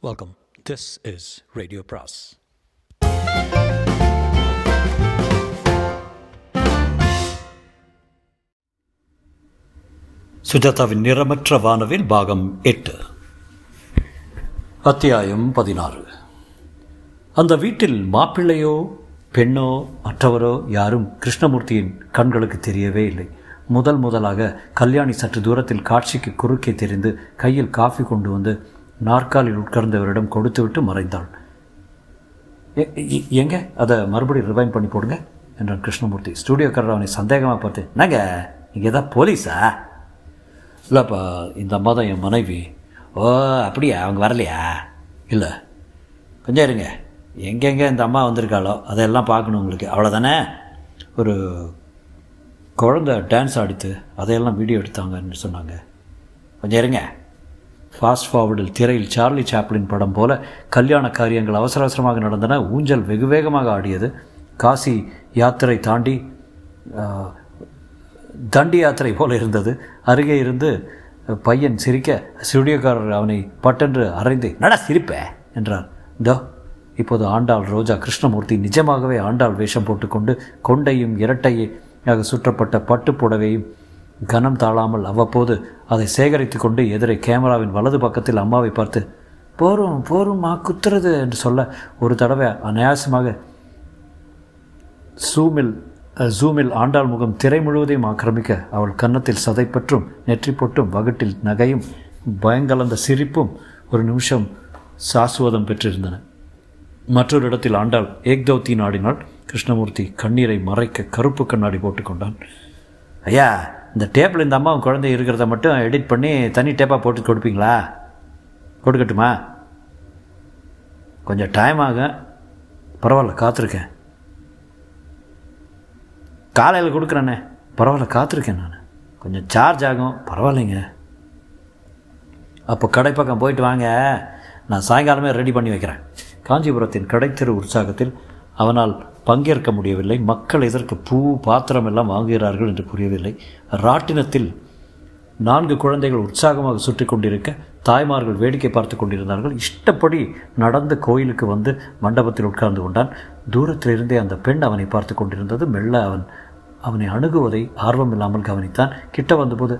Welcome this is radio பிராஸ் சுஜாதாவின் நிறமற்ற வானவில் பாகம் எட்டு. அத்தியாயம் பதினாறு. அந்த வீட்டில் மாப்பிள்ளையோ பெண்ணோ மற்றவரோ யாரும் கிருஷ்ணமூர்த்தியின் கண்களுக்கு தெரியவே இல்லை. முதல் முதலாக கல்யாணி சற்று தூரத்தில் காட்சிக்கு குறுக்கே தெரிந்து கையில் காஃபி கொண்டு வந்து நாற்காலில் உட்கார்ந்தவரிடம் கொடுத்துவிட்டு மறைந்தாள். எ- எங்க? அதை மறுபடியும் ரிவைன் பண்ணி போடுங்க என்றான் கிருஷ்ணமூர்த்தி. ஸ்டூடியோக்காரர் அவனை சந்தேகமாக பார்த்து நாங்க இங்கே தான் போலீஸா? இல்லைப்பா இந்த அம்மா தான் என் மனைவி. ஓ அப்படியா? அவங்க வரலையா? இல்லை. கொஞ்சம் இருங்க. எங்கெங்கே இந்த அம்மா வந்திருக்காளோ அதெல்லாம் பார்க்கணும் உங்களுக்கு. அவ்வளோதானே ஒரு குழந்த டான்ஸ் ஆடித்து அதையெல்லாம் வீடியோ எடுத்தாங்கன்னு சொன்னாங்க. கொஞ்சம் இருங்க. ஃபாஸ்ட் ஃபார்வர்டில் திரையில் சார்லி சாப்ளின் படம் போல கல்யாண காரியங்கள் அவசர அவசரமாக நடந்தன. ஊஞ்சல் வெகு வேகமாக ஆடியது. காசி யாத்திரை தாண்டி தண்டி யாத்திரை போல இருந்தது. அருகே இருந்து பையன் சிரிக்க ஸ்டுடியோக்காரர் அவனை பட்டென்று அறைந்து நட சிரிப்பே! என்றார். தோ. இப்போது ஆண்டாள் ரோஜா கிருஷ்ணமூர்த்தி நிஜமாகவே ஆண்டாள் வேஷம் போட்டுக்கொண்டு கொண்டையும் இரட்டையாக சுற்றப்பட்ட பட்டுப் புடவையும் கனம் தாழாமல் அவ்வப்போது அதை சேகரித்து கொண்டு எதிரே கேமராவின் வலது பக்கத்தில் அம்மாவை பார்த்து போரும் போரும்மா குத்துறது என்று சொல்ல ஒரு தடவை அநாயாசமாக சூமில் ஜூமில் ஆண்டாள் முகம் திரை முழுவதையும் ஆக்கிரமிக்க அவள் கன்னத்தில் சதைப்பற்றும் நெற்றி பொட்டும் வகுட்டில் நகையும் பயங்கலந்த சிரிப்பும் ஒரு நிமிஷம் சாசுவதம் பெற்றிருந்தன. மற்றொரு இடத்தில் ஆண்டாள் ஏக்தௌத்தி நாடினால் கிருஷ்ணமூர்த்தி கண்ணீரை மறைக்க கருப்பு கண்ணாடி போட்டுக்கொண்டான். ஐயா இந்த டேப்பில் இந்த அம்மாவும் குழந்தை இருக்கிறத மட்டும் எடிட் பண்ணி தனி டேப்பாக போட்டு கொடுப்பீங்களா? கொடுக்கட்டுமா? கொஞ்சம் டைம் ஆகும் பரவாயில்ல காத்திருக்கேன். காலையில் கொடுக்குறேண்ணே பரவாயில்ல காத்திருக்கேன் நான். கொஞ்சம் சார்ஜ் ஆகும். பரவாயில்லைங்க. அப்போ கடைப்பக்கம் போயிட்டு வாங்க. நான் சாயங்காலமே ரெடி பண்ணி வைக்கிறேன். காஞ்சிபுரத்தின் கடைத்தெரு உற்சாகத்தில் அவனால் பங்கேற்க முடியவில்லை. மக்கள் இதற்கு பூ பாத்திரம் எல்லாம் வாங்குகிறார்கள் என்று புரியவில்லை. ராட்டினத்தில் நான்கு குழந்தைகள் உற்சாகமாக சுற்றி கொண்டிருக்க தாய்மார்கள் வேடிக்கை பார்த்து கொண்டிருந்தார்கள். இஷ்டப்படி நடந்து கோயிலுக்கு வந்து மண்டபத்தில் உட்கார்ந்து கொண்டான். தூரத்திலிருந்தே அந்த பெண் அவனை பார்த்து கொண்டிருந்தது. மெல்ல அவன் அவனை அணுகுவதை ஆர்வம் இல்லாமல் கவனித்தான். கிட்ட வந்தபோது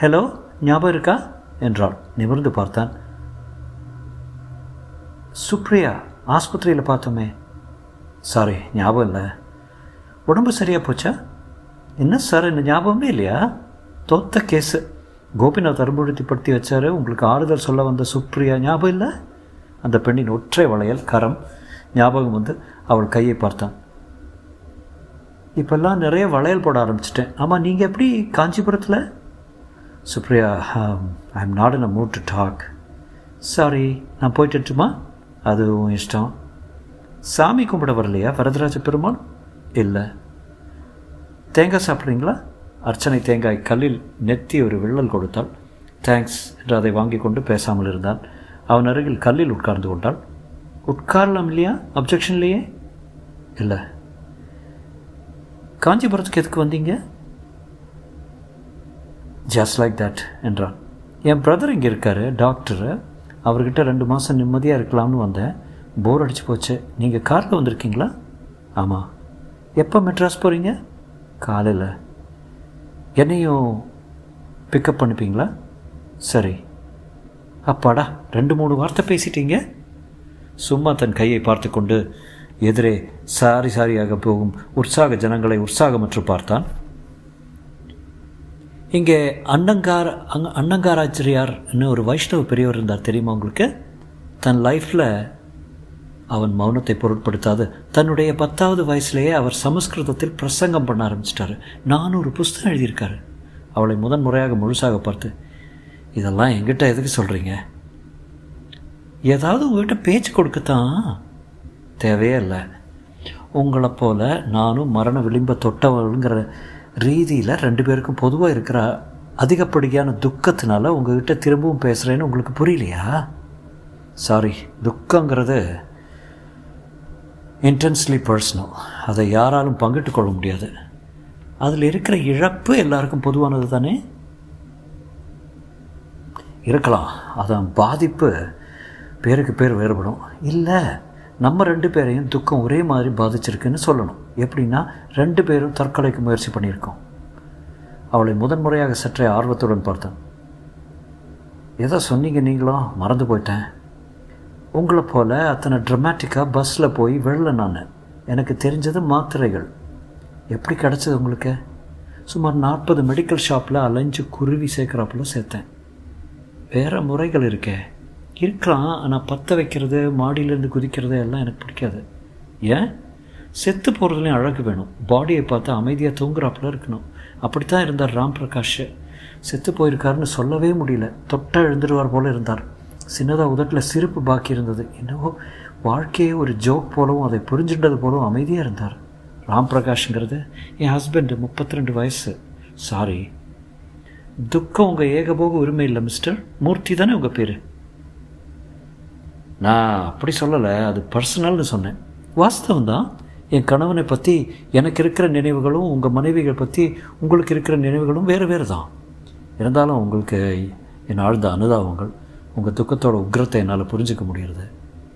ஹலோ ஞாபகம் இருக்கா? என்றாள். நிமிர்ந்து பார்த்தான். சுப்ரியா ஆஸ்பத்திரியில் பார்த்தோமே. சாரி ஞாபகம் இல்லை உடம்பு சரியாக போச்சா? என்ன சார் இந்த ஞாபகமே இல்லையா? தோத்த கேஸு கோபிநாத் அறிமுகப்படுத்தி வச்சார். உங்களுக்கு ஆறுதல் சொல்ல வந்த சுப்ரியா ஞாபகம் இல்லை? அந்த பெண்ணின் ஒற்றை வளையல் கரம் ஞாபகம் வந்து அவள் கையை பார்த்தான். இப்போல்லாம் நிறைய வளையல் போட ஆரம்பிச்சிட்டேன். ஆமாம் நீங்கள் எப்படி காஞ்சிபுரத்தில்? Supriya I am not in a mood to talk sorry நான் போயிட்டுமா அது உன் இஷ்டம். சாமி கும்பிட வரலையா? வரதராஜ பெருமாள் இல்லை. தேங்காய் சாப்பிட்றீங்களா? அர்ச்சனை தேங்காய் கல்லில் நெத்தி ஒரு விள்ளல் கொடுத்தாள். தேங்க்ஸ் என்று அதை வாங்கி கொண்டு பேசாமல் இருந்தான் அவன் அருகில் கல்லில் உட்கார்ந்து கொண்டாள். உட்காரலாம் இல்லையா? அப்ஜெக்ஷன் இல்லையே? இல்லை. காஞ்சிபுரத்துக்கு எதுக்கு வந்தீங்க? ஜஸ்ட் லைக் தட் என்றான். என் பிரதர் இங்கே இருக்காரு டாக்டரு அவர்கிட்ட ரெண்டு மாதம் நிம்மதியாக இருக்கலாம்னு வந்தேன். போர் அடிச்சு போச்சு. நீங்கள் காரில் வந்திருக்கீங்களா? ஆமாம் எப்போ மெட்ராஸ் போகிறீங்க காலையில். என்னையும் பிக்கப் பண்ணிப்பீங்களா சரி. அப்பாடா ரெண்டு மூணு வார்த்தை பேசிட்டீங்க. சும்மா தன் கையை பார்த்து கொண்டு எதிரே சாரி சாரியாக போகும் உற்சாக ஜனங்களை உற்சாகமற்று பார்த்தான். இங்கே அன்னங்கார் அங் அன்னங்காராச்சரியார்னு ஒரு வைஷ்ணவ பெரியவர் இருந்தார் தெரியுமா உங்களுக்கு? தன் லைஃப்பில் அவன் மௌனத்தை பொருட்படுத்தாது. தன்னுடைய பத்தாவது வயசுலேயே அவர் சமஸ்கிருதத்தில் பிரசங்கம் பண்ண ஆரம்பிச்சிட்டாரு. நானூறு புஸ்தகம் எழுதியிருக்காரு. அவளை முதன் முறையாக முழுசாக பார்த்து இதெல்லாம் எங்கிட்ட எதுக்கு சொல்கிறீங்க ஏதாவது உங்கள்கிட்ட பேச்சு கொடுக்கத்தான். தேவையே இல்லை. உங்களை போல நானும் மரண விளிம்ப தொட்டவளுங்கிற ரீதியில் ரெண்டு பேருக்கும் பொதுவாக இருக்கிற அதிகப்படியான துக்கத்தினால உங்ககிட்ட திரும்பவும் பேசுகிறேன்னு உங்களுக்கு புரியலையா? சாரி துக்கங்கிறது இன்டென்ஸ்லி பர்சனல் அதை யாராலும் பங்கிட்டு கொள்ள முடியாது. அதில் இருக்கிற இழப்பு எல்லாருக்கும் பொதுவானது தானே? இருக்கலாம். அதன் பாதிப்பு பேருக்கு பேர் வேறுபடும். இல்லை நம்ம ரெண்டு பேரையும் துக்கம் ஒரே மாதிரி பாதிச்சிருக்குன்னு சொல்லணும். எப்படின்னா ரெண்டு பேரும் தற்கொலைக்கு முயற்சி பண்ணியிருக்கோம். அவளை முதன்முறையாக சற்றே ஆர்வத்துடன் பார்த்தேன். எதை சொன்னீங்க நீங்களும் மறந்து போயிட்டேன். உங்களை போல் அத்தனை ட்ரமாட்டிக்காக பஸ்ஸில் போய் விழல நான். எனக்கு தெரிஞ்சது மாத்திரைகள். எப்படி கிடச்சது உங்களுக்கு? சுமார் நாற்பது மெடிக்கல் ஷாப்பில் அலைஞ்சு குருவி சேர்க்குறாப்புல சேர்த்தேன். வேறு முறைகள் இருக்கே. இருக்கலாம் ஆனால் பற்ற வைக்கிறது மாடியிலேருந்து குதிக்கிறது எல்லாம் எனக்கு பிடிக்காது. ஏன்? செத்து போகிறதுலையும் அழகு வேணும். பாடியை பார்த்து அமைதியாக தூங்குறாப்புல இருக்கணும். அப்படித்தான் இருந்தார் ராம் பிரகாஷ். செத்து போயிருக்காருன்னு சொல்லவே முடியல. தொட்டாக எழுந்துருவார் போல இருந்தார். சின்னதாக உதட்டில் சிரிப்பு பாக்கி இருந்தது. என்னவோ வாழ்க்கையே ஒரு ஜோக் போலவும் அதை புரிஞ்சுட்டது போலவும் அமைதியாக இருந்தார். ராம் பிரகாஷ்ங்கிறது என் ஹஸ்பண்டு முப்பத்தி ரெண்டு வயசு. சாரி துக்கம் உங்கள் ஏகபோக உரிமை இல்லை மிஸ்டர் மூர்த்தி தானே உங்கள் பேர்? நான் அப்படி சொல்லலை அது பர்சனல்னு சொன்னேன். வாஸ்தவம் தான். என் கணவனை பற்றி எனக்கு இருக்கிற நினைவுகளும் உங்கள் மனைவிகள் பற்றி உங்களுக்கு இருக்கிற நினைவுகளும் வேறு வேறு தான் இருந்தாலும் உங்களுக்கு என் ஆழ்ந்த அனுதாபங்கள் உங்கள் துக்கத்தோட உக்ரத்தை என்னால் புரிஞ்சிக்க முடியுறது.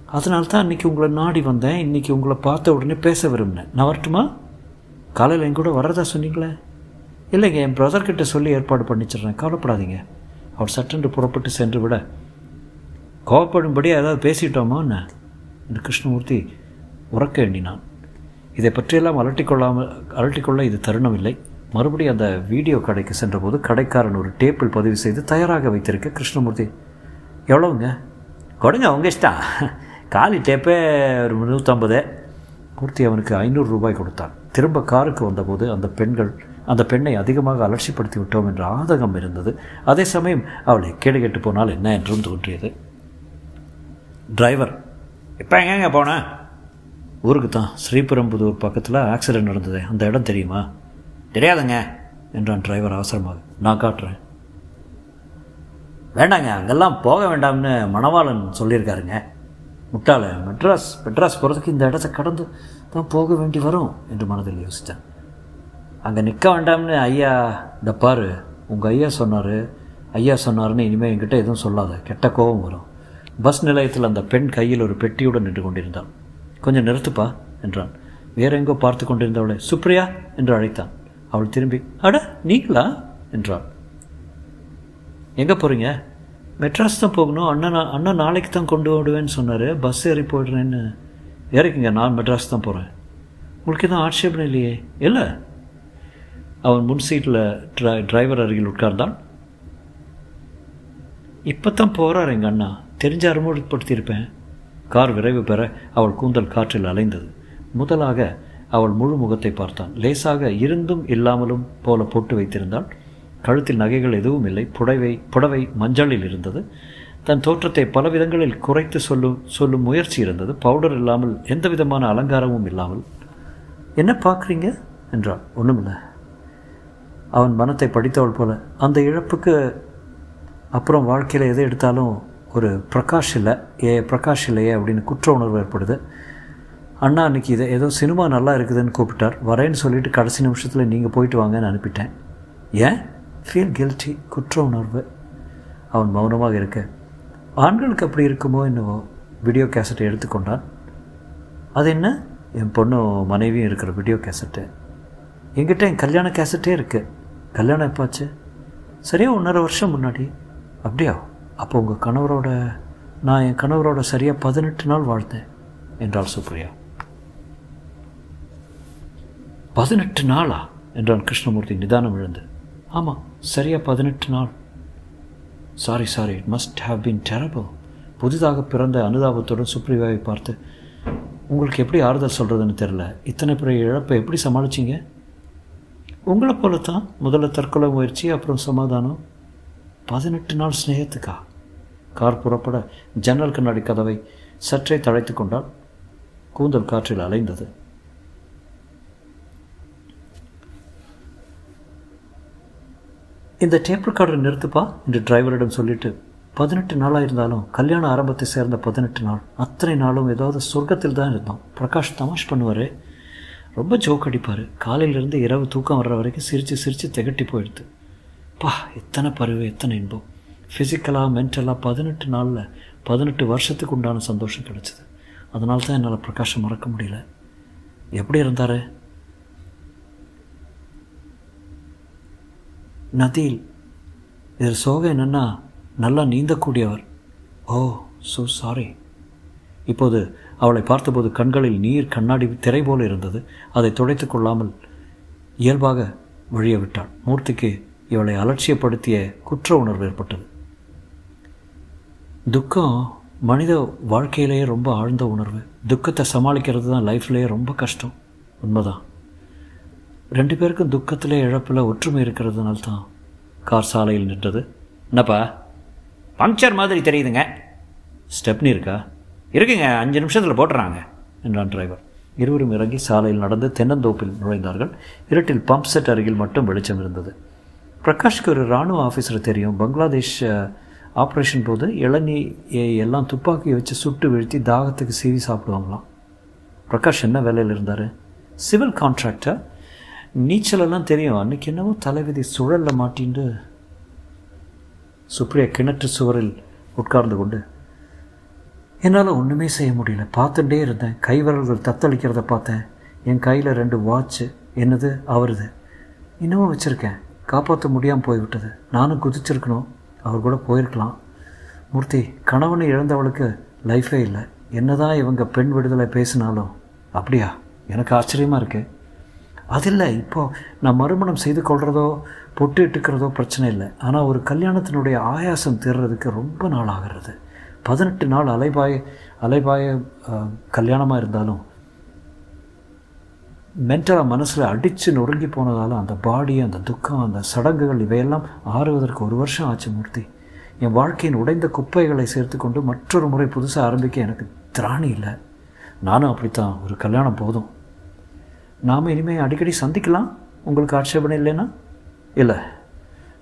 அதனால தான் இன்றைக்கி உங்களை நாடி வந்தேன். இன்றைக்கி உங்களை பார்த்த உடனே பேச விரும்பினேன். நான் வரட்டுமா காலையில் என் கூட வர்றதா சொன்னீங்களே? இல்லைங்க என் பிரதர்கிட்ட சொல்லி ஏற்பாடு பண்ணிச்சிடுறேன். கவலைப்படாதீங்க. அவர் சட்டென்று புறப்பட்டு சென்று விட. கோவப்படும்படி ஏதாவது பேசிட்டோமா என்ன? என்று கிருஷ்ணமூர்த்தி உறக்க எண்ணினான். இதை பற்றியெல்லாம் அலட்டிக்கொள்ளாமல் அலட்டிக்கொள்ள இது தருணம் இல்லை மறுபடியும் அந்த வீடியோ கடைக்கு சென்றபோது கடைக்காரன் ஒரு டேப்பில் பதிவு செய்து தயாராக வைத்திருக்க கிருஷ்ணமூர்த்தி எவ்வளோங்க கொடுங்க அவங்க இஷ்டம். காலி டேப்பே ஒரு நூற்றம்பது மூர்த்தி அவனுக்கு ஐநூறு ரூபாய் கொடுத்தான். திரும்ப காருக்கு வந்தபோது அந்த பெண்கள் அந்த பெண்ணை அதிகமாக அலட்சிப்படுத்தி விட்டோம் என்ற ஆதகம் இருந்தது. அதே சமயம் அவளை கேடு கெட்டு போனால் என்ன என்றும் தோன்றியது. டிரைவர் இப்போ எங்கேங்க போனேன் ஊருக்கு தான் ஸ்ரீபெரும்புதூர் பக்கத்தில் ஆக்சிடென்ட் நடந்தது. அந்த இடம் தெரியுமா? தெரியாதுங்க என்றான் டிரைவர் அவசரமாக. நான் காட்டுறேன். வேண்டாங்க அங்கெல்லாம் போக வேண்டாம்னு மணவாளன் சொல்லியிருக்காருங்க. முட்டாள மெட்ராஸ் மெட்ராஸ் போகிறதுக்கு இந்த இடத்த கடந்து தான் போக வேண்டி வரும் என்று மனதில் யோசித்தேன். அங்கே நிற்க வேண்டாம்னு ஐயா இந்த பாரு உங்கள் ஐயா சொன்னார் ஐயா சொன்னார்னு இனிமேல் என்கிட்ட எதுவும் சொல்லாத கெட்ட கோபம் வரும். பஸ் நிலையத்தில் அந்த பெண் கையில் ஒரு பெட்டியுடன் நின்று கொண்டிருந்தாள். கொஞ்சம் நிறுத்துப்பா என்றான். வேற எங்கோ பார்த்து கொண்டிருந்தவளை சுப்ரியா என்று அழைத்தான். அவள் திரும்பி அட நீங்களா? என்றாள். எங்கே போகிறீங்க மெட்ராஸ் தான் போகணும். அண்ணன் அண்ணன் நாளைக்கு தான் கொண்டு விடுவேன்னு சொன்னார். பஸ் ஏறி போய்டுறேன்னு. இறக்குங்க நான் மெட்ராஸ் தான் போகிறேன் உங்களுக்கு எதுவும் ஆட்சேபம் இல்லையே? இல்லை. அவன் முன் சீட்டில் ட்ரை டிரைவர் அருகில் உட்கார்ந்தான். இப்போ தான் போகிறார் எங்கள் அண்ணா. தெரிஞ்ச அறிமுகப்படுத்தியிருப்பேன் கார் விரைவு பெற அவள் கூந்தல் காற்றில் அலைந்தது. முதலாக அவள் முழு முகத்தை பார்த்தான். லேசாக இருந்தும் இல்லாமலும் போல போட்டு வைத்திருந்தாள். கழுத்தில் நகைகள் எதுவும் இல்லை. புடவை புடவை மஞ்சளில் இருந்தது. தன் தோற்றத்தை பல விதங்களில் குறைத்து சொல்லும் சொல்லும் முயற்சி இருந்தது. பவுடர் இல்லாமல் எந்த விதமான அலங்காரமும் இல்லாமல் என்ன பார்க்குறீங்க? என்றாள். ஒன்றுமில்லை அவன் மனத்தை படித்தவள் போல அந்த இழப்புக்கு அப்புறம் வாழ்க்கையில் எதை எடுத்தாலும் ஒரு பிரகாஷ் இல்லை ஏ பிரகாஷ் இல்லையே அப்படின்னு குற்ற உணர்வு ஏற்படுது. அண்ணா அன்றைக்கி இதை ஏதோ சினிமா நல்லா இருக்குதுன்னு கூப்பிட்டார். வரேன்னு சொல்லிவிட்டு கடைசி நிமிஷத்தில் நீங்கள் போயிட்டு வாங்கன்னு அனுப்பிட்டேன். ஏன்? ஃபீல் கில்ட்டி குற்ற உணர்வு அவன் மௌனமாக இருக்க ஆண்களுக்கு அப்படி இருக்குமோ என்னவோ? வீடியோ கேசட்டை எடுத்துக்கொண்டான் அது என்ன? என் பொண்ணும் மனைவியும் இருக்கிற வீடியோ கேசட்டு என்கிட்ட என் கல்யாண கேசட்டே இருக்குது கல்யாணம் எப்பாச்சு சரியாக ஒன்றரை வருஷம் முன்னாடி. அப்படியா? அப்போ உங்கள் கணவரோட நான் என் கணவரோட சரியாக பதினெட்டு நாள் வாழ்ந்தேன் என்றாள் சுப்ரியா. பதினெட்டு நாளா? என்றான் கிருஷ்ணமூர்த்தி நிதானம் விழுந்து ஆமாம் சரியாக பதினெட்டு நாள். Sorry sorry it must have been terrible புதிதாக பிறந்த அனுதாபத்துடன் சுப்ரிவாவை பார்த்து உங்களுக்கு எப்படி ஆறுதல் சொல்கிறதுன்னு தெரில இத்தனை பெரிய இழப்பை எப்படி சமாளிச்சிங்க? உங்களை போல தான் முதல்ல தற்கொலை முயற்சி அப்புறம் சமாதானம். பதினெட்டு நாள் ஸ்னேகத்துக்கா கார் புறப்பட ஜன்னல் கண்ணாடி கதவை சற்றே தழைத்து கொண்டால் கூந்தல் காற்றில் அலைந்தது. இந்த டேப் ரெக்கார்டரை நிறுத்துப்பா என்று டிரைவரிடம் சொல்லிட்டு பதினெட்டு நாளாக இருந்தாலும் கல்யாண ஆரம்பத்தை சேர்ந்த பதினெட்டு நாள். அத்தனை நாளும் ஏதாவது சொர்க்கத்தில் தான் இருந்தோம் பிரகாஷ் தமாஷ் பண்ணுவார். ரொம்ப ஜோக் அடிப்பார். காலையிலேருந்து இரவு தூக்கம் வர்ற வரைக்கும் சிரித்து சிரித்து திகட்டி போயிடுது. பா எத்தனை பருவு எத்தனை இன்பம். ஃபிசிக்கலாக மென்டலாக பதினெட்டு நாளில் பதினெட்டு வருஷத்துக்கு உண்டான சந்தோஷம் கிடச்சிது. அதனால தான் என்னால் பிரகாஷை மறக்க முடியல. எப்படி இருந்தார்? நதில் இதில் சோகம் என்னென்னா நல்லா நீந்தக்கூடியவர். ஓ ஸோ சாரி இப்போது அவளை பார்த்தபோது கண்களில் நீர் கண்ணாடி திரை போல இருந்தது. அதை துடைத்து கொள்ளாமல் இயல்பாக வழிய விட்டாள். மூர்த்திக்கு இவளை அலட்சியப்படுத்திய குற்ற உணர்வு ஏற்பட்டது. துக்கம் மனித வாழ்க்கையிலேயே ரொம்ப ஆழ்ந்த உணர்வு. துக்கத்தை சமாளிக்கிறது தான் லைஃப்லேயே ரொம்ப கஷ்டம். உண்மைதான். ரெண்டு பேருக்கும் துக்கத்தில் இழப்பில் ஒற்றுமை இருக்கிறதுனால தான் கார் சாலையில் நின்றது. என்னப்பா? பங்க்சர் மாதிரி தெரியுதுங்க. ஸ்டெப்னி இருக்கா? இருக்குங்க அஞ்சு நிமிஷத்தில் போட்டுறாங்க என்றான் டிரைவர். இருவரும் இறங்கி சாலையில் நடந்து தென்னந்தோப்பில் நுழைந்தார்கள். இருட்டில் பம்ப் செட் அருகில் மட்டும் வெளிச்சம் இருந்தது. பிரகாஷ்க்கு ஒரு இராணுவ ஆஃபீஸர் தெரியும். பங்களாதேஷ் ஆப்ரேஷன் போது இளநீயை எல்லாம் துப்பாக்கி வச்சு சுட்டு வீழ்த்தி தாகத்துக்கு சீவி சாப்பிடுவாங்களாம். பிரகாஷ் என்ன வேலையில் இருந்தார்? Civil contractor? நீச்சலெல்லாம் தெரியும். அன்றைக்கி என்னவோ தலைவிதி சுழலில் மாட்டின்னு சுப்ரியா கிணற்று சுவரில் உட்கார்ந்து கொண்டு என்னால் ஒன்றுமே செய்ய முடியல. பார்த்துட்டே இருந்தேன். கைவிரல்கள் தத்தளிக்கிறத பார்த்தேன். என் கையில் ரெண்டு வாட்ச்சு என்னது அவருது. இன்னமும் வச்சுருக்கேன். காப்பாற்ற முடியாமல் போய்விட்டது. நானும் குதிச்சிருக்கணும். அவர் கூட போயிருக்கலாம். மூர்த்தி கணவனை இழந்தவளுக்கு லைஃபே இல்லை. என்னதான் இவங்க பெண் விடுதலை பேசினாலும். அப்படியா? எனக்கு ஆச்சரியமாக இருக்குது அது இல்லை இப்போது நான் மறுமணம் செய்து கொள்கிறதோ பொட்டு இட்டுக்கிறதோ பிரச்சனை இல்லை. ஆனால் ஒரு கல்யாணத்தினுடைய ஆயாசம் தீர்றதுக்கு ரொம்ப நாள் ஆகிறது. பதினெட்டு நாள் அலைபாய அலைபாய கல்யாணமாக இருந்தாலும் மென்டலாக மனசில் அடித்து நொறுங்கி போனதால் அந்த பாடி அந்த துக்கம் அந்த சடங்குகள் இவையெல்லாம் ஆறுவதற்கு ஒரு வருஷம் ஆச்சு மூர்த்தி. என் வாழ்க்கையின் உடைந்த குப்பைகளை சேர்த்து கொண்டு மற்றொரு முறை புதுசாக ஆரம்பிக்க எனக்கு திராணி இல்லை. நானும் அப்படித்தான். ஒரு கல்யாணம் போதும். நாம் இனிமேல் அடிக்கடி சந்திக்கலாம். உங்களுக்கு ஆட்சேபனை இல்லைன்னா? இல்லை.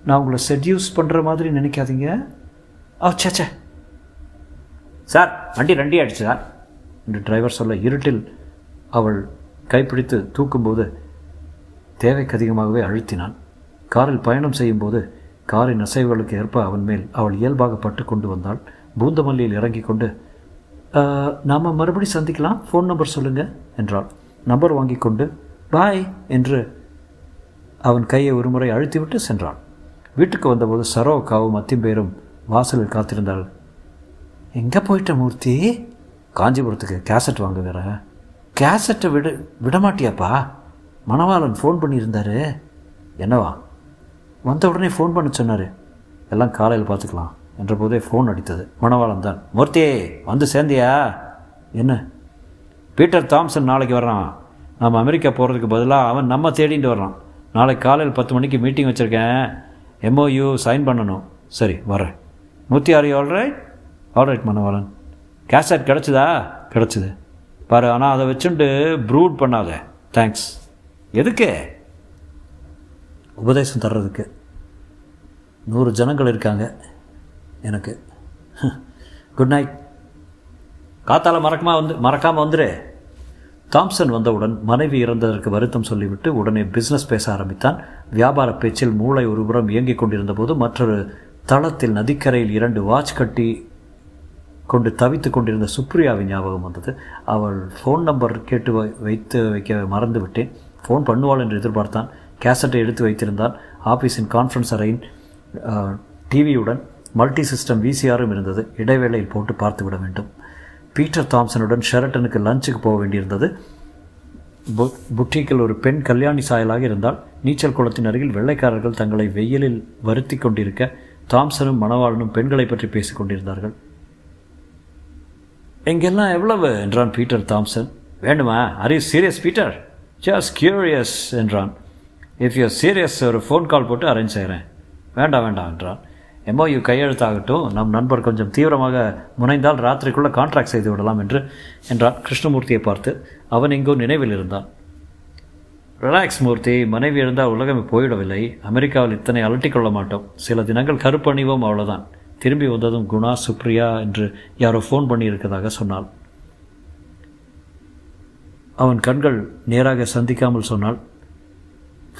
நான் உங்களை செட்யூஸ் பண்ணுற மாதிரி நினைக்காதீங்க. ஆ சேச்சே சார் வண்டி ரெண்டி ஆயிடுச்சு சார். என்று டிரைவர் சொல்ல இருட்டில் அவள் கைப்பிடித்து தூக்கும்போது தேவைக்கு அதிகமாகவே அழுத்தினான். காரில் பயணம் செய்யும்போது காரின் அசைவுகளுக்கு ஏற்ப அவன் மேல் அவள் இயல்பாக பட்டு கொண்டு வந்தாள். பூந்தமல்லியில் இறங்கி கொண்டு நாம் மறுபடி சந்திக்கலாம். ஃபோன் நம்பர் சொல்லுங்கள் என்றாள். நம்பர் வாங்கி கொண்டு பாய் என்று அவன் கையை ஒருமுறை அழுத்திவிட்டு சென்றான். வீட்டுக்கு வந்தபோது சரோ காவும் அத்திம்பேரும் வாசலில் காத்திருந்தாள். எங்கே போயிட்ட மூர்த்தி? காஞ்சிபுரத்துக்கு கேசட் வாங்குகிற கேசட்டை விட விடமாட்டியாப்பா? மணவாளன் ஃபோன் பண்ணியிருந்தாரு. என்னவா? வந்த உடனே ஃபோன் பண்ண சொன்னார். எல்லாம் காலையில் பார்த்துக்கலாம். என்ற போதே ஃபோன் அடித்தது. மணவாளன் தான் மூர்த்தி வந்து சேர்ந்தியா? என்ன? பீட்டர் தாம்சன் நாளைக்கு வர்றான். நம்ம அமெரிக்கா போகிறதுக்கு பதிலாக அவன் நம்ம தேடிட்டு வர்றான். நாளைக்கு காலையில் பத்து மணிக்கு மீட்டிங் வச்சுருக்கேன். எம்ஓயு சைன் பண்ணணும். சரி வரேன் நூற்றி ஆறு ஆல்ரைட் ஆல்ரைட் மணவாளன் கேசட் கிடச்சிதா? கிடச்சிது. பாரு ஆனால் அதை வச்சுட்டு ப்ரூட் பண்ணாத. தேங்க்ஸ் எதுக்கு? உபதேசம் தர்றதுக்கு. நூறு ஜனங்கள் இருக்காங்க. எனக்கு. குட் நைட் காத்தால மறக்கமா வந்து மறக்காமல் வந்துடு தாம்சன் வந்தவுடன் மனைவி இறந்ததற்கு வருத்தம் சொல்லிவிட்டு உடனே பிஸ்னஸ் பேச ஆரம்பித்தான். வியாபார பேச்சில் மூளை ஒருபுறம் இயங்கிக் கொண்டிருந்த போது மற்றொரு தளத்தில் நதிக்கரையில் இரண்டு வாட்ச் கட்டி கொண்டு தவித்து கொண்டிருந்த சுப்ரியாவின் ஞாபகம் வந்தது. அவள் ஃபோன் நம்பர் கேட்டு வைத்து வைக்க மறந்து விட்டேன். ஃபோன் பண்ணுவாள் என்று எதிர்பார்த்தான். கேசட்டை எடுத்து வைத்திருந்தான். ஆஃபீஸின் கான்ஃபரன்ஸ் அறையின் டிவியுடன் மல்டி சிஸ்டம் விசிஆரும் இருந்தது. இடைவேளையில் போட்டு பார்த்து விட வேண்டும். பீட்டர் தாம்சனுடன் ஷெரட்டனுக்கு லஞ்சுக்கு போக வேண்டியிருந்தது. புட்டிக்கில் ஒரு பெண் கல்யாணி சாயலாக இருந்தால் நீச்சல் குளத்தின் அருகில் வெள்ளைக்காரர்கள் தங்களை வெயிலில் வருத்தி கொண்டிருக்க தாம்சனும் மணவாளனும் பெண்களை பற்றி பேசிக் கொண்டிருந்தார்கள். எங்கெல்லாம் எவ்வளவு? என்றான் பீட்டர் தாம்சன். வேண்டுமா? Are you serious Peter just curious என்றான். இஃப் யூ சீரியஸ் ஒரு ஃபோன் கால் போட்டு அரேஞ்ச் செய்கிறேன் வேண்டாம் வேண்டாம் என்றான். எம்ஓயு கையெழுத்தாகட்டும் நம் நண்பர் கொஞ்சம் தீவிரமாக முனைந்தால் ராத்திரிக்குள்ளே கான்ட்ராக்ட் செய்து விடலாம் என்று என்றான் கிருஷ்ணமூர்த்தியை பார்த்து. அவன் எங்கோ நினைவில் இருந்தான். ரிலாக்ஸ் மூர்த்தி மனைவி இருந்தால் உலகமே போயிடவில்லை. அமெரிக்காவில் இத்தனை அலட்டிக்கொள்ள மாட்டோம். சில தினங்கள் கருப்பணிவோம் அவ்வளோதான் திரும்பி வந்ததும் குணா சுப்ரியா என்று யாரோ ஃபோன் பண்ணியிருக்கதாக சொன்னாள். அவன் கண்கள் நேராக சந்திக்காமல் சொன்னால்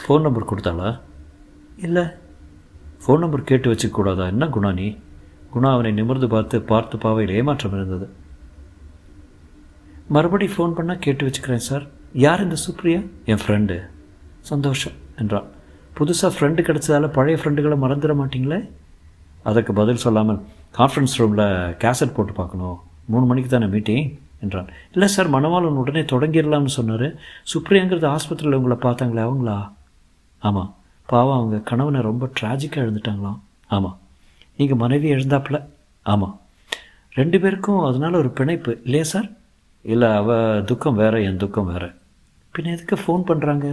ஃபோன் நம்பர் கொடுத்தாளா? இல்லை. ஃபோன் நம்பர் கேட்டு வச்சுக்கூடாதா என்ன குணா நீ? குணா அவனை நிமிர்ந்து பார்த்து பார்த்து பாவையில் ஏமாற்றம் இருந்தது. மறுபடி ஃபோன் பண்ணால் கேட்டு வச்சுக்கிறேன் சார் யார் இந்த சுப்ரியா? என் ஃப்ரெண்டு சந்தோஷம் என்றான். புதுசாக ஃப்ரெண்டு கிடச்சதால பழைய ஃப்ரெண்டுகளை மறந்துட மாட்டிங்களே? அதற்கு பதில் சொல்லாமல் கான்ஃபரன்ஸ் ரூமில் கேசட் போட்டு பார்க்கணும். மூணு மணிக்கு தானே மீட்டிங் என்றான். இல்லை சார் மணவாளன் உடனே தொடங்கிடலாம்னு சொன்னார். சுப்ரியாங்கிறது ஆஸ்பத்திரியில் உங்களை பார்த்தாங்களே அவங்களா? ஆமாம் பாவம் அவங்க கணவனை ரொம்ப ட்ராஜிக்காக எழுந்துட்டாங்களாம். ஆமாம் நீங்கள் மனைவி எழுந்தாப்புல ஆமாம் ரெண்டு பேருக்கும் அதனால் ஒரு பிணைப்பு இல்லையா சார்? இல்லை அவ துக்கம் வேற என் துக்கம் வேற. பின்ன எதுக்கு ஃபோன் பண்ணுறாங்க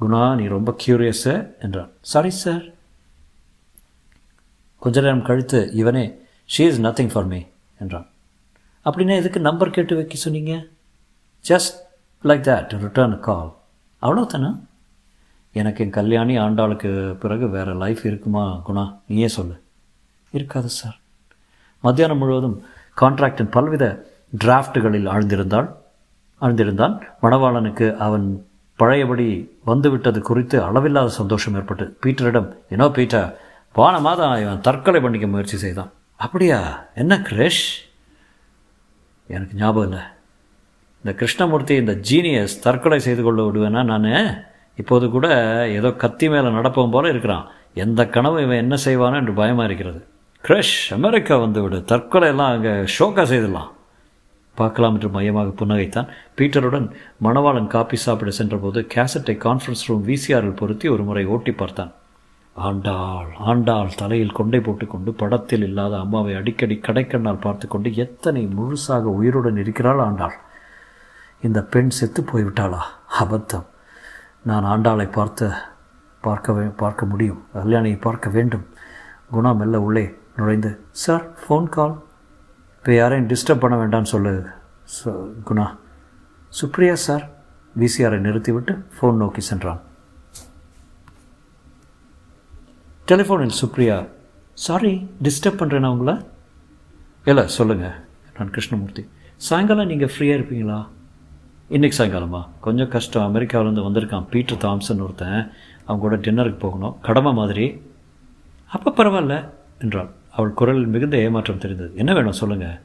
குணா நீ ரொம்ப க்யூரியஸு என்றான். சாரி சார் கொஞ்ச நேரம் கழித்து இவனே she is nothing for me என்றான். அப்படின்னா எதுக்கு நம்பர் கேட்டு வைக்க சொன்னீங்க? Just like that return call அவ்வளோதானா எனக்கு என் கல்யாணி ஆண்டாளுக்கு பிறகு வேறு லைஃப் இருக்குமா குணா? நீயே சொல்லு. இருக்காது சார் மத்தியானம் முழுவதும் கான்ட்ராக்டின் பல்வித டிராஃப்டுகளில் ஆழ்ந்திருந்தாள். ஆழ்ந்திருந்தான் மணவாளனுக்கு அவன் பழையபடி வந்துவிட்டது குறித்து அளவில்லாத சந்தோஷம் ஏற்பட்டு பீட்டரிடம் என்னோ பீட்டர் போன மாதம் இவன் தற்கொலை பண்ணிக்க முயற்சி செய்தான். அப்படியா? என்ன கிரேஷ்? எனக்கு ஞாபகம் இல்லை. இந்த கிருஷ்ணமூர்த்தி இந்த ஜீனியஸ் தற்கொலை செய்து கொள்ள விடுவேனா நான்? இப்போது கூட ஏதோ கத்தி மேலே நடப்பவன் போல இருக்கிறான். எந்த கனவு இவன் என்ன செய்வானோ என்று பயமாக இருக்கிறது. கிரஷ் அமெரிக்கா வந்து விடு தற்கொலையெல்லாம் அங்கே ஷோக்கா செய்திடலாம். பார்க்கலாம் என்று மையமாக புன்னகைத்தான். பீட்டருடன் மணவாளன் காப்பி சாப்பிட சென்றபோது கேசட்டை கான்ஃபரன்ஸ் ரூம் விசிஆரில் பொருத்தி ஒரு முறை ஓட்டி பார்த்தான். ஆண்டாள் ஆண்டாள் தலையில் கொண்டை போட்டுக்கொண்டு படத்தில் இல்லாத அம்மாவை அடிக்கடி கடைக்கண்ணால் பார்த்து கொண்டு எத்தனை முழுசாக உயிருடன் இருக்கிறாள் ஆண்டாள். இந்த பெண் செத்து போய்விட்டாளா? அபத்தம். நான் ஆண்டாளை பார்த்து பார்க்க பார்க்க முடியும். கல்யாணியை பார்க்க வேண்டும். குணா மெல்ல உள்ளே நுழைந்து சார் ஃபோன் கால். இப்போ யாரையும் டிஸ்டர்ப் பண்ண வேண்டாம்னு சொல்லு ச- குணா. சுப்ரியா சார். விசிஆரை நிறுத்திவிட்டு ஃபோன் நோக்கி சென்றான். டெலிஃபோனில் சுப்ரியா. சாரி டிஸ்டர்ப் பண்ணுறேன்னா உங்களை? இல்லை சொல்லுங்கள் நான் கிருஷ்ணமூர்த்தி. சாயங்காலம் நீங்கள் ஃப்ரீயாக இருப்பீங்களா? இன்றைக்கி சாயங்காலமா? கொஞ்சம் கஷ்டம். அமெரிக்காவிலேருந்து வந்திருக்கான். பீட்டர் தாம்சன் ஒருத்தன். அவங்க கூட டின்னருக்கு போகணும். கடமை மாதிரி. அப்போ பரவாயில்ல என்றாள். அவள் குரலில் மிகுந்த ஏமாற்றம் தெரிந்தது. என்ன வேணும் சொல்லுங்கள்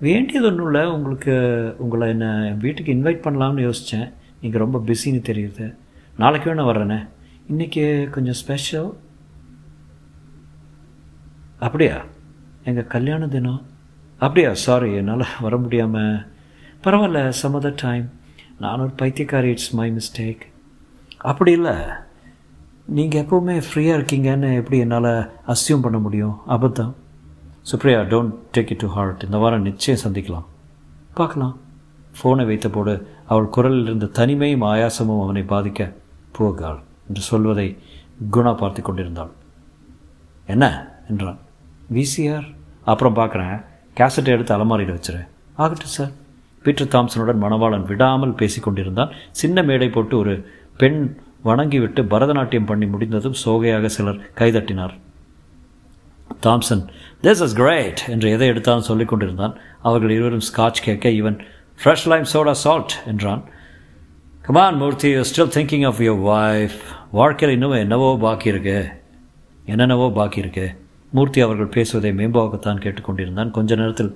வேண்டியது ஒன்றும் இல்லை. உங்களுக்கு உங்களை என்ன என் வீட்டுக்கு இன்வைட் பண்ணலாம்னு யோசித்தேன் நீங்கள் ரொம்ப பிஸின்னு தெரியுது. நாளைக்கு வேணும் வர்றேனே. இன்றைக்கி கொஞ்சம் ஸ்பெஷல் அப்படியா? எங்கள் கல்யாண தினம்? அப்படியா? சாரி என்னால் வர முடியாமல் பரவாயில்ல சம் அதர் டைம் நான் ஒரு பைத்தியக்காரி இட்ஸ் மை மிஸ்டேக் அப்படி இல்லை. நீங்கள் எப்போவுமே ஃப்ரீயாக இருக்கீங்கன்னு எப்படி என்னால் அசியூம் பண்ண முடியும்? அபத்தம். Supriya don't take it to heart இந்த வாரம் நிச்சயம் சந்திக்கலாம். பார்க்கலாம். ஃபோனை வைத்தபோது அவள் குரலில் இருந்த தனிமையும் ஆயாசமும் அவனை பாதிக்க போகாள் என்று சொல்வதை குணா பார்த்து கொண்டிருந்தாள். என்ன? என்றான். விசிஆர் அப்புறம் பார்க்குறேன். கேசட்டை எடுத்து அலமாரியில் வச்சுரு. ஆகட்டும் சார் பீட்டர் தாம்சனுடன் மணவாளன் விடாமல் பேசிக்கொண்டிருந்தான் சின்ன மேடை போட்டு ஒரு பெண் வணங்கிவிட்டு பரதநாட்டியம் பண்ணி முடிந்ததும் சோகையாக சிலர் கைதட்டினார். தாம்சன் திஸ் இஸ் கிரேட் என்று எதை எடுத்தாலும் சொல்லிக் கொண்டிருந்தான். அவர்கள் இருவரும் ஸ்காட்ச் கேட்க இவன் ஃப்ரெஷ் லைம் சோடா சால்ட் என்றான். Come on Murthy you still thinking of your wife வாழ்க்கையில் இன்னும் என்னவோ பாக்கி இருக்கு. என்னென்னவோ பாக்கி இருக்கு. மூர்த்தி அவர்கள் பேசுவதை மேம்பாகத்தான் கேட்டுக்கொண்டிருந்தான் கொஞ்ச நேரத்தில்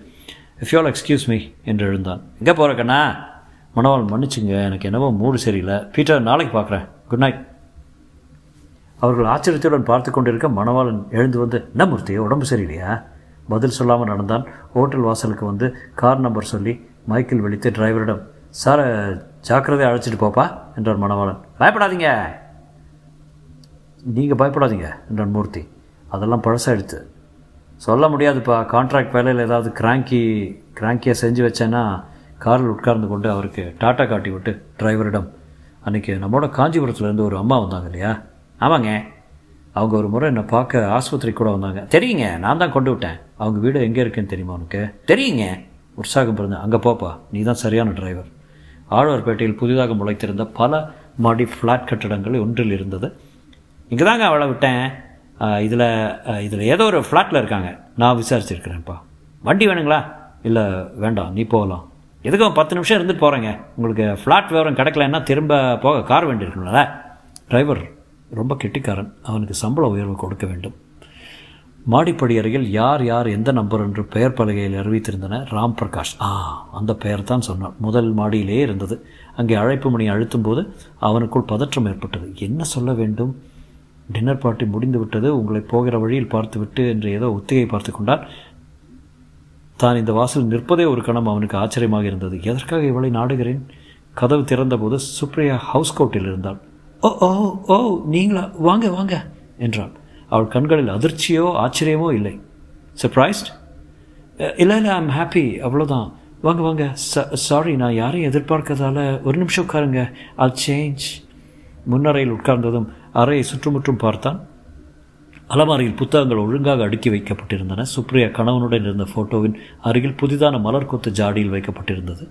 இஃப் யூஆல் எக்ஸ்கியூஸ் மீ என்று எழுந்தான் எங்கே போகிற கண்ணா. மணவாள் மன்னிச்சுங்க எனக்கு என்னவோ மூடு சரியில்லை. பீட்டர் நாளைக்கு பார்க்குறேன். குட் நைட் அவர்கள் ஆச்சரியத்துடன் பார்த்து கொண்டிருக்க மணவாளன் எழுந்து வந்து என்ன மூர்த்தி உடம்பு சரியில்லையா? பதில் சொல்லாமல் நடந்தான். ஹோட்டல் வாசலுக்கு வந்து கார் நம்பர் சொல்லி மைக்கில் வெளித்து டிரைவரிடம் சார் ஜாக்கிரதையாக அழைச்சிட்டு போப்பா என்றார் மணவாளன் பயப்படாதீங்க. நீங்கள் பயப்படாதீங்க என்றான் மூர்த்தி. அதெல்லாம் பழசாயிடுத்து. சொல்ல முடியாதுப்பா. கான்ட்ராக்ட் வேலையில் ஏதாவது கிராங்கி கிராங்கியை செஞ்சு வச்சேன்னா காரில் உட்கார்ந்து கொண்டு அவருக்கு டாட்டா காட்டி விட்டு டிரைவரிடம் அன்றைக்கி நம்மளோட காஞ்சிபுரத்துலேருந்து ஒரு அம்மா வந்தாங்க இல்லையா? ஆமாங்க. அவங்க ஒரு முறை என்னை பார்க்க ஆஸ்பத்திரி கூட வந்தாங்க. தெரியுங்க நான் தான் கொண்டு விட்டேன். அவங்க வீடு எங்கே இருக்குன்னு தெரியுமா உனக்கு? தெரியுங்க. உற்சாகம் பிறந்த அங்கே போப்பா நீ தான் சரியான டிரைவர் ஆழ்வார்பேட்டையில் புதிதாக முளைத்திருந்த பல மாடி ஃப்ளாட் கட்டடங்கள் ஒன்றில் இருந்தது. இங்கே தாங்க அவளை விட்டேன். இதில் இதில் ஏதோ ஒரு ஃப்ளாட்டில் இருக்காங்க. நான் விசாரிச்சிருக்கிறேன்ப்பா. வண்டி வேணுங்களா? இல்லை வேண்டாம் நீ போகலாம். எதுக்கும் பத்து நிமிஷம் இருந்துட்டு போகிறேங்க உங்களுக்கு ஃப்ளாட் விவரம் கிடைக்கலன்னா திரும்ப போக கார் வேண்டி இருக்கணும்ல டிரைவர் ரொம்ப கெட்டிக்காரன். அவனுக்கு சம்பள உயர்வு கொடுக்க வேண்டும். மாடிப்படி அருகில் யார் யார் எந்த நம்பர் என்று பெயர் பலகையில் அறிவித்திருந்தன ராம் பிரகாஷ் ஆ அந்த பெயர் தான் சொன்னான். முதல் மாடியிலே இருந்தது. அங்கே அழைப்பு மணி அழுத்தும் போது அவனுக்குள் பதற்றம் ஏற்பட்டது. என்ன சொல்ல வேண்டும்? டின்னர் பார்ட்டி முடிந்துவிட்டது. உங்களை போகிற வழியில் பார்த்துவிட்டு என்று ஏதோ ஒத்திகை பார்த்து கொண்டான் தான் இந்த வாசல் நிற்பதே ஒரு கணம் அவனுக்கு ஆச்சரியமாக இருந்தது. எதற்காக இவளை நாடுகிறேன்? கதவு திறந்தபோது சுப்ரியா ஹவுஸ் கோட்டில் இருந்தாள். ஓ ஓ ஓ நீங்களா? வாங்க வாங்க என்றாள். அவள் கண்களில் அதிர்ச்சியோ ஆச்சரியமோ இல்லை. சர்ப்ரைஸ்ட் இல்லை இல்லை ஐம் ஹாப்பி அவ்வளோதான் வாங்க வாங்க. சாரி நான் யாரையும் எதிர்பார்க்கறதால ஒரு நிமிஷம் உட்காருங்க. ஆல் சேஞ்ச் முன்னரையில் உட்கார்ந்ததும் அறையை சுற்றுமுற்றும் பார்த்தான். அலமாரியில் புத்தகங்கள் ஒழுங்காக அடுக்கி வைக்கப்பட்டிருந்தன. சுப்ரியா கணவனுடன் இருந்த ஃபோட்டோவின் அருகில் புதிதான மலர் கொத்து ஜாடியில் வைக்கப்பட்டிருந்தது.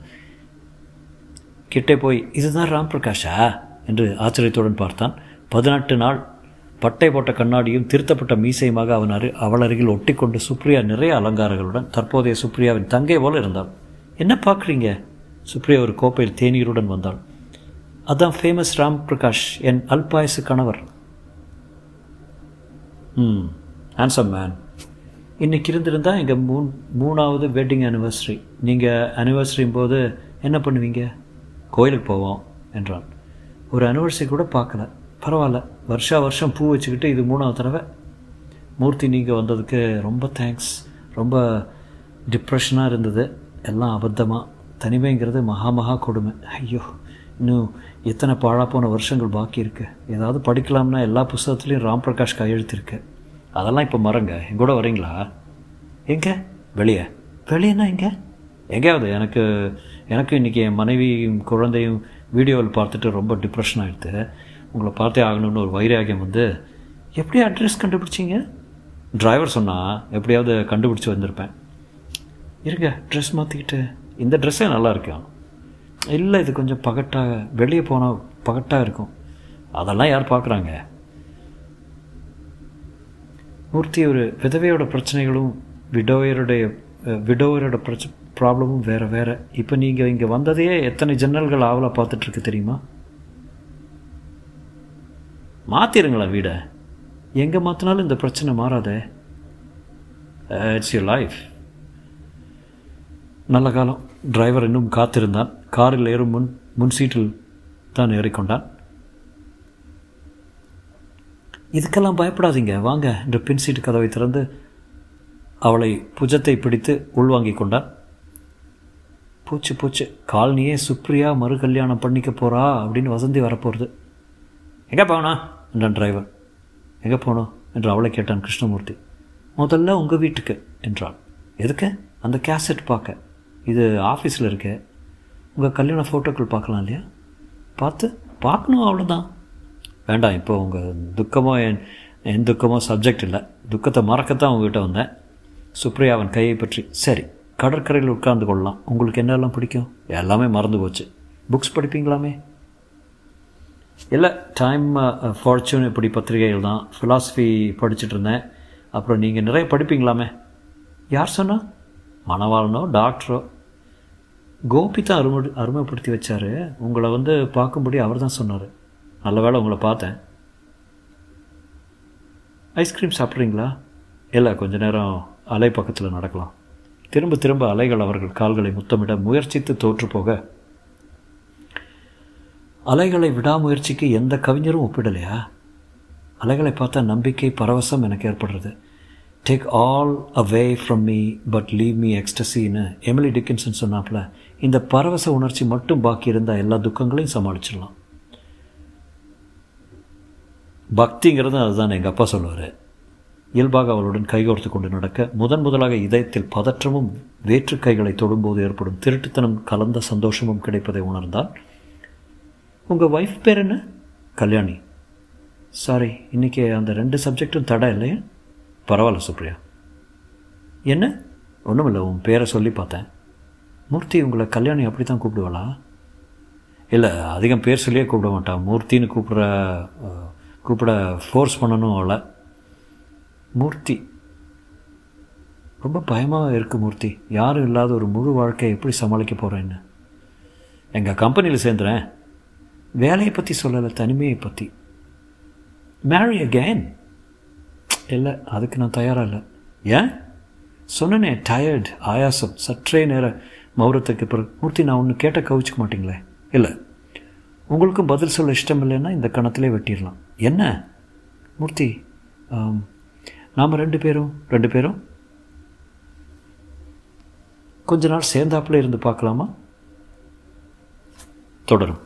கிட்டே போய் இதுதான் ராம் பிரகாஷா? என்று ஆச்சரியத்துடன் பார்த்தான். பதினெட்டு நாள் பட்டை போட்ட கண்ணாடியும் திருத்தப்பட்ட மீசையுமாக அவன் அரு அவள் அருகில் ஒட்டிக்கொண்டு சுப்ரியா நிறைய அலங்காரங்களுடன் தற்போதைய சுப்ரியாவின் தங்கை போல இருந்தாள். என்ன பார்க்குறீங்க? சுப்ரியா ஒரு கோப்பையில் தேநீருடன் வந்தாள். அதான் ஃபேமஸ் ராம் பிரகாஷ் என் அல்பாயசு கணவர். ம் ஆன்சம் மேன் இன்றைக்கி இருந்திருந்தால் எங்கள் மூணு மூணாவது வெட்டிங் அனிவர்சரி நீங்கள் அனிவர்சரியும் போது என்ன பண்ணுவீங்க? கோயிலுக்கு போவோம் என்றான். ஒரு அனிவர்சரி கூட பார்க்கல. பரவாயில்ல வருஷா வருஷம் பூ வச்சுக்கிட்டு இது மூணாவது தடவை. மூர்த்தி நீங்கள் வந்ததுக்கு ரொம்ப தேங்க்ஸ் ரொம்ப டிப்ரெஷனாக இருந்தது. எல்லாம் அபத்தமாக தனிமைங்கிறது மகா மகா கொடுமை. ஐயோ. இன்னும் எத்தனை பாழாப்போன போன வருஷங்கள் பாக்கி இருக்குது ஏதாவது படிக்கலாம்னா எல்லா புஸ்தகத்துலேயும் ராம் பிரகாஷ் கையெழுத்திருக்கு அதெல்லாம் இப்போ மறங்க. என் கூட வரீங்களா? எங்கே? வெளியே. வெளியேனா எங்கே? எங்கேயாவது? எனக்கு எனக்கு இன்றைக்கி என் மனைவியும் குழந்தையும் வீடியோவில் பார்த்துட்டு ரொம்ப டிப்ரெஷன் ஆகிடுது உங்களை பார்த்தே ஆகணும்னு ஒரு வைராகியம் வந்து எப்படி அட்ரஸ் கண்டுபிடிச்சிங்க? டிரைவர் சொன்னால் எப்படியாவது கண்டுபிடிச்சி வந்திருப்பேன். இருங்க ட்ரெஸ் மாற்றிக்கிட்டு இந்த ட்ரெஸ்ஸே நல்லா இருக்கும் இல்லை இது கொஞ்சம் பகட்டாக வெளியே போனால் பகட்டாக இருக்கும். அதெல்லாம் யார் பார்க்குறாங்க? மூர்த்தி ஒரு விதவையோட பிரச்சனைகளும் விடோயருடைய விடோயரோட பிரச்ச ப்ராப்ளமும் வேறு வேறு. இப்போ நீங்கள் இங்கே வந்ததையே எத்தனை ஜன்னல்கள் ஆவலாக பார்த்துட்ருக்கு தெரியுமா? மாற்றிடுங்களா வீடை? எங்கே மாற்றினாலும் இந்த பிரச்சனை மாறாதே. இட்ஸ் யூர் லைஃப் நல்ல காலம். டிரைவர் இன்னும் காத்திருந்தான். காரில் ஏறும் முன் முன் சீட்டில் தான் ஏறிக்கொண்டான். இதுக்கெல்லாம் பயப்படாதீங்க. வாங்க என்று பின் சீட்டு கதவை திறந்து அவளை புஜத்தை பிடித்து உள்வாங்கிக் கொண்டான். பூச்சு பூச்சு காலனியே சுப்ரியா மறு கல்யாணம் பண்ணிக்க போகிறா அப்படின்னு வசந்தி வரப்போகிறது எங்கே போகணும் என்றான் டிரைவர் எங்கே போகணும் என்று அவளை கேட்டான் கிருஷ்ணமூர்த்தி. முதல்ல உங்கள் வீட்டுக்கு என்றாள் எதுக்கு? அந்த கேசட் பார்க்க இது ஆஃபீஸில் இருக்க. உங்கள் கல்யாண ஃபோட்டோக்கள் பார்க்கலாம் இல்லையா? பார்த்து பார்க்கணும் அவ்வளோதான் வேண்டாம் இப்போ உங்கள் துக்கமோ என் என் துக்கமோ சப்ஜெக்ட் இல்லை. துக்கத்தை மறக்கத்தான் உங்ககிட்ட வந்தேன். சுப்ரியாவன் கையை பற்றி. சரி கடற்கரையில் உட்கார்ந்து கொள்ளலாம். உங்களுக்கு என்னெல்லாம் பிடிக்கும்? எல்லாமே மறந்து போச்சு. புக்ஸ் படிப்பீங்களாமே? இல்லை டைம் ஃபார்ச்சூன் இப்படி பத்திரிகைகள் தான். ஃபிலாசபி படிச்சுட்டு இருந்தேன். அப்புறம் நீங்கள் நிறைய படிப்பீங்களாமே? யார் சொன்னால் மணவாளனோ டாக்டரோ கோபி தான் அருமை அருமைப்படுத்தி வச்சார். உங்களை வந்து பார்க்கும்படி அவர் தான் சொன்னார். நல்ல வேளை உங்களை பார்த்தேன். ஐஸ்கிரீம் சாப்பிட்றீங்களா? இல்லை கொஞ்ச நேரம் அலை பக்கத்தில் நடக்கலாம். திரும்ப திரும்ப அலைகள் அவர்கள் கால்களை முத்தமிட முயற்சித்து தோற்று போக. அலைகளை விடாமுயற்சிக்கு எந்த கவிஞரும் ஒப்பிடலையா? அலைகளை பார்த்தா நம்பிக்கை பரவசம் எனக்கு ஏற்படுறது. Take all away from me but leave me எக்ஸ்டசின்னு Emily Dickinson சொன்னாப்புல இந்த பரவச உணர்ச்சி மட்டும் பாக்கி இருந்தால் எல்லா துக்கங்களையும் சமாளிச்சிடலாம். பக்திங்கிறது அதுதான் எங்கள் அப்பா சொல்லுவார். இயல்பாக அவளுடன் கைகோர்த்து கொண்டு நடக்க முதன் முதலாக இதயத்தில் பதற்றமும் வேற்று கைகளை தொடும்போது ஏற்படும் திருட்டுத்தனம் கலந்த சந்தோஷமும் கிடைப்பதை உணர்ந்தால் உங்கள் ஒய்ஃப் பேர் என்ன? கல்யாணி. சாரி இன்றைக்கி அந்த ரெண்டு சப்ஜெக்டும் தடை இல்லையா? பரவாயில்ல சுப்ரியா. என்ன? ஒன்றும் இல்லை உன் பேரை சொல்லி பார்த்தேன். மூர்த்தி உங்களை கல்யாணி அப்படி தான் கூப்பிடுவாளா? இல்லை அதிகம் பேர் சொல்லியே கூப்பிட மாட்டான் மூர்த்தின்னு கூப்பிட்ற கூப்பிட ஃபோர்ஸ் பண்ணணும் அவளை. மூர்த்தி. ரொம்ப பயமாக இருக்குது மூர்த்தி. யாரும் இல்லாத ஒரு முழு வாழ்க்கையை எப்படி சமாளிக்க போகிறேன்னு எங்கள் கம்பெனியில் சேர்ந்துறேன். வேலையை பற்றி சொல்லலை தனிமையை பற்றி மேரி அகேன் இல்லை அதுக்கு நான் தயாராக இல்லை. ஏன்? சொன்னனே டயர்ட் ஆயாசம் சற்றே நேர மௌரத்துக்கு பிறகு. மூர்த்தி நான் ஒன்று கேட்ட கவிச்சிக்க மாட்டிங்களே? இல்லை. உங்களுக்கும் பதில் சொல்ல இஷ்டம் இல்லைன்னா இந்த கணத்திலே வெட்டிடலாம். என்ன? மூர்த்தி நாம் ரெண்டு பேரும் ரெண்டு பேரும்? கொஞ்ச நாள் சேர்ந்தாப்புல இருந்து பார்க்கலாமா? தொடரும்.